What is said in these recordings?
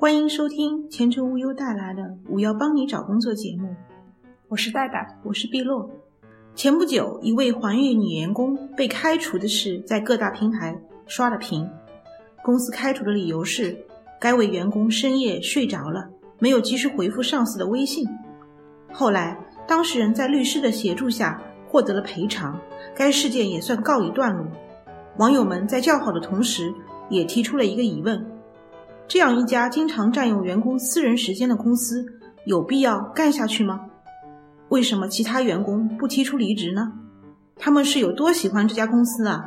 欢迎收听前程无忧带来的“五幺帮你找工作”节目，我是戴戴，我是碧落。前不久，一位环豫女员工被开除的事在各大平台刷了屏。公司开除的理由是，该位员工深夜睡着了，没有及时回复上司的微信。后来，当事人在律师的协助下获得了赔偿，该事件也算告一段落。网友们在叫好的同时，也提出了一个疑问：这样一家经常占用员工私人时间的公司，有必要干下去吗？为什么其他员工不提出离职呢？他们是有多喜欢这家公司啊？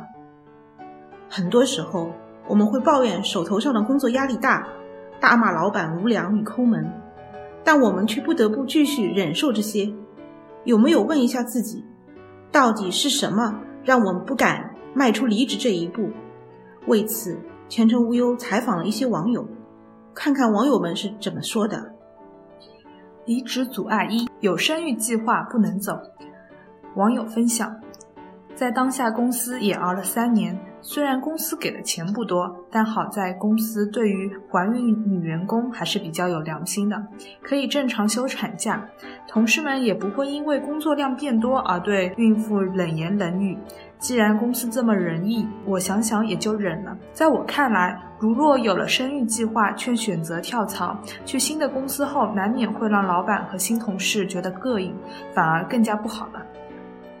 很多时候，我们会抱怨手头上的工作压力大，大骂老板无良与抠门，但我们却不得不继续忍受这些。有没有问一下自己，到底是什么让我们不敢迈出离职这一步？为此，前程无忧采访了一些网友，看看网友们是怎么说的。离职阻碍一：有生育计划不能走。网友分享，在当下公司也熬了三年，虽然公司给的钱不多，但好在公司对于怀孕女员工还是比较有良心的，可以正常休产假，同事们也不会因为工作量变多而对孕妇冷言冷语。既然公司这么仁义，我想想也就忍了。在我看来，如若有了生育计划却选择跳槽去新的公司后，难免会让老板和新同事觉得膈应，反而更加不好了。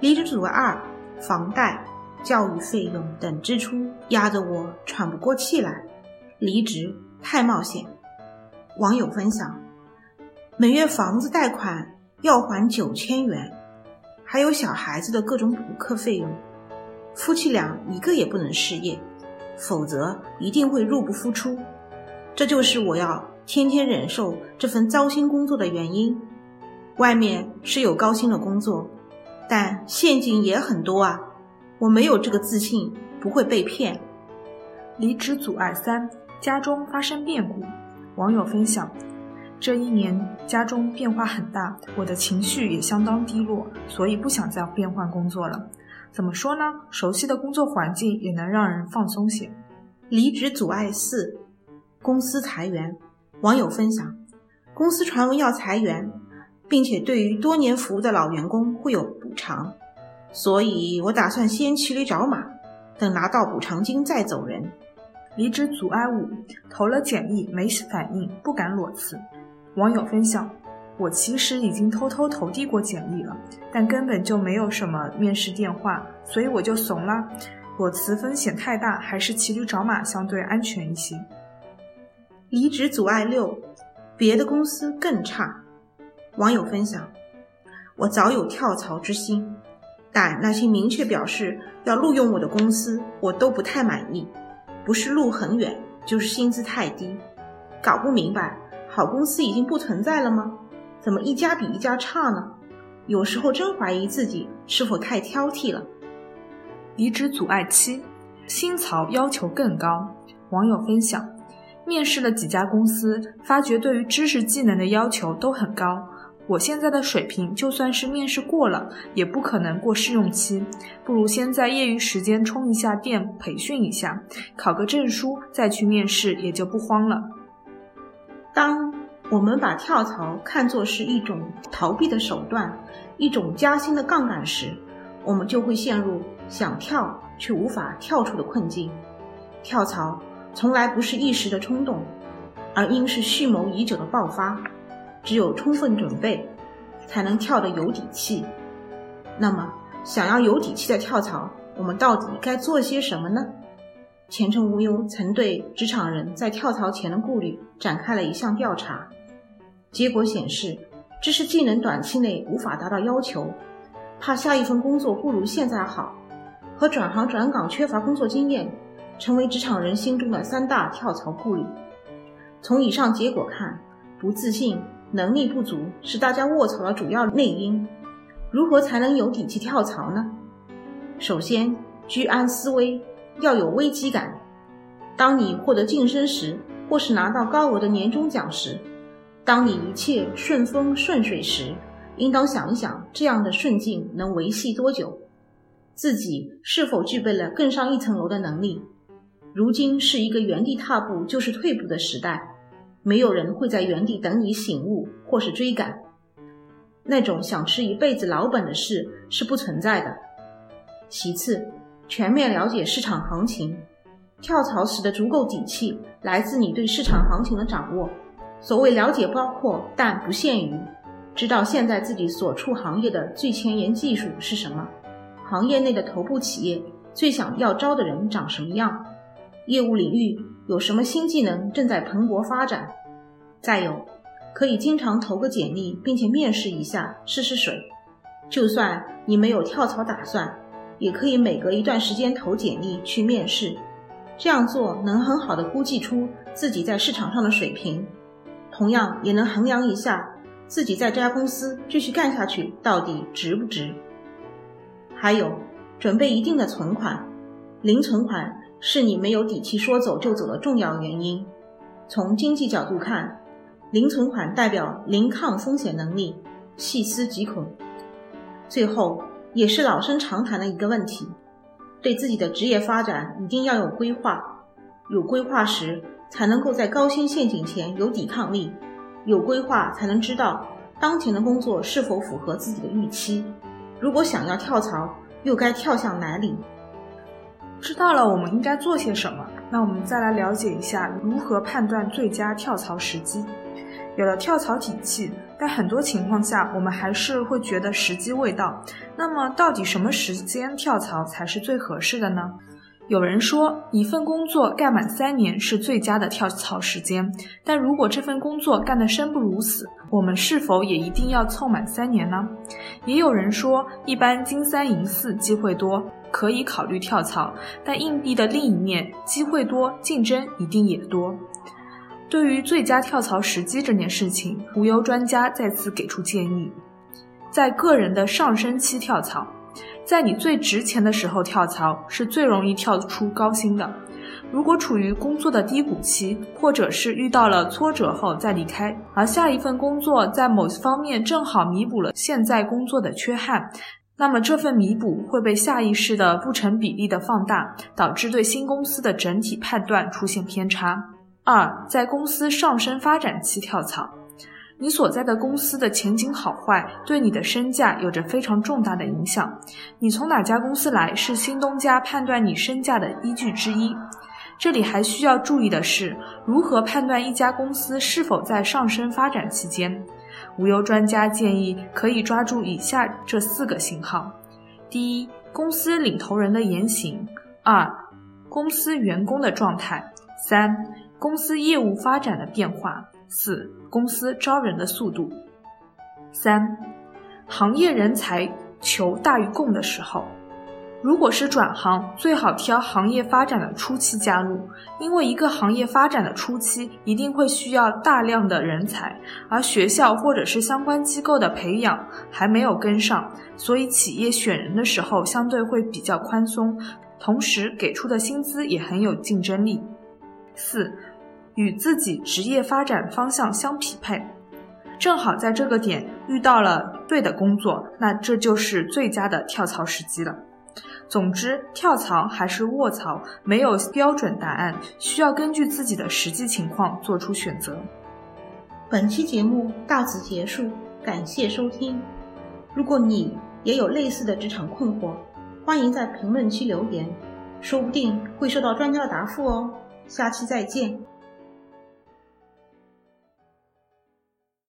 离职阻碍二：房贷、教育费用等支出压得我喘不过气来，离职太冒险。网友分享：每月房子贷款要还九千元，还有小孩子的各种补课费用。夫妻俩一个也不能失业，否则一定会入不敷出。这就是我要天天忍受这份糟心工作的原因。外面是有高薪的工作，但陷阱也很多啊！我没有这个自信，不会被骗。离职阻碍三：家中发生变故。网友分享：这一年家中变化很大，我的情绪也相当低落，所以不想再变换工作了。怎么说呢？熟悉的工作环境也能让人放松些。离职阻碍四：公司裁员。网友分享：公司传闻要裁员，并且对于多年服务的老员工会有补偿，所以我打算先骑驴找马，等拿到补偿金再走人。离职阻碍五：投了简历没反应，不敢裸辞。网友分享。我其实已经偷偷投递过简历了，但根本就没有什么面试电话，所以我就怂了。裸辞风险太大，还是骑驴找马相对安全一些。离职阻碍六，别的公司更差。网友分享：我早有跳槽之心，但那些明确表示要录用我的公司，我都不太满意。不是路很远，就是薪资太低，搞不明白，好公司已经不存在了吗？怎么一家比一家差呢？有时候真怀疑自己是否太挑剔了。离职阻碍七，新槽要求更高。网友分享：面试了几家公司，发觉对于知识技能的要求都很高。我现在的水平，就算是面试过了，也不可能过试用期。不如先在业余时间充一下电，培训一下，考个证书再去面试，也就不慌了。当。我们把跳槽看作是一种逃避的手段，一种加薪的杠杆时，我们就会陷入想跳却无法跳出的困境。跳槽从来不是一时的冲动，而应是蓄谋已久的爆发。只有充分准备，才能跳得有底气。那么，想要有底气的跳槽，我们到底该做些什么呢？前程无忧曾对职场人在跳槽前的顾虑展开了一项调查。结果显示，知识技能短期内无法达到要求，怕下一份工作不如现在好，和转行转岗缺乏工作经验，成为职场人心中的三大跳槽顾虑。从以上结果看，不自信、能力不足是大家卧槽的主要内因。如何才能有底气跳槽呢？首先，居安思危，要有危机感。当你获得晋升时，或是拿到高额的年终奖时，当你一切顺风顺水时，应当想一想，这样的顺境能维系多久？自己是否具备了更上一层楼的能力？如今是一个原地踏步就是退步的时代，没有人会在原地等你醒悟或是追赶。那种想吃一辈子老本的事是不存在的。其次，全面了解市场行情，跳槽时的足够底气来自你对市场行情的掌握。所谓了解，包括但不限于知道现在自己所处行业的最前沿技术是什么，行业内的头部企业最想要招的人长什么样，业务领域有什么新技能正在蓬勃发展。再有。可以经常投个简历，并且面试一下试试水。就算你没有跳槽打算，也可以每隔一段时间投简历去面试。这样做能很好的估计出自己在市场上的水平，同样也能衡量一下自己在这家公司继续干下去到底值不值。还有，准备一定的存款，零存款是你没有底气说走就走的重要原因。从经济角度看。零存款代表零抗风险能力，细思极恐。最后，也是老生常谈的一个问题：对自己的职业发展一定要有规划。有规划时，才能够在高薪陷阱前有抵抗力；有规划，才能知道当前的工作是否符合自己的预期。如果想要跳槽，又该跳向哪里？知道了我们应该做些什么，那我们再来了解一下如何判断最佳跳槽时机。有了跳槽底气，但很多情况下我们还是会觉得时机未到。那么，到底什么时间跳槽才是最合适的呢？有人说，一份工作干满三年是最佳的跳槽时间。但如果这份工作干得生不如死，我们是否也一定要凑满三年呢？也有人说，一般金三银四机会多，可以考虑跳槽。但硬币的另一面，机会多，竞争一定也多。对于最佳跳槽时机这件事情，无忧专家再次给出建议：在个人的上升期跳槽，在你最值钱的时候跳槽是最容易跳出高薪的。如果处于工作的低谷期，或者是遇到了挫折后再离开，而下一份工作在某方面正好弥补了现在工作的缺憾，那么这份弥补会被下意识的不成比例的放大，导致对新公司的整体判断出现偏差。二，在公司上升发展期跳槽，你所在的公司的前景好坏对你的身价有着非常重大的影响。你从哪家公司来是新东家判断你身价的依据之一。这里还需要注意的是，如何判断一家公司是否在上升发展期间？无忧专家建议可以抓住以下这四个信号：第一，公司领头人的言行；二，公司员工的状态；三。公司业务发展的变化。四、公司招人的速度。三、行业人才求大于供的时候，如果是转行，最好挑行业发展的初期加入，因为一个行业发展的初期一定会需要大量的人才，而学校或者是相关机构的培养还没有跟上，所以企业选人的时候相对会比较宽松，同时给出的薪资也很有竞争力。四。与自己职业发展方向相匹配，正好在这个点遇到了对的工作，那这就是最佳的跳槽时机了。总之，跳槽还是卧槽，没有标准答案，需要根据自己的实际情况做出选择。本期节目到此结束，感谢收听。如果你也有类似的职场困惑，欢迎在评论区留言，说不定会收到专家的答复哦。下期再见。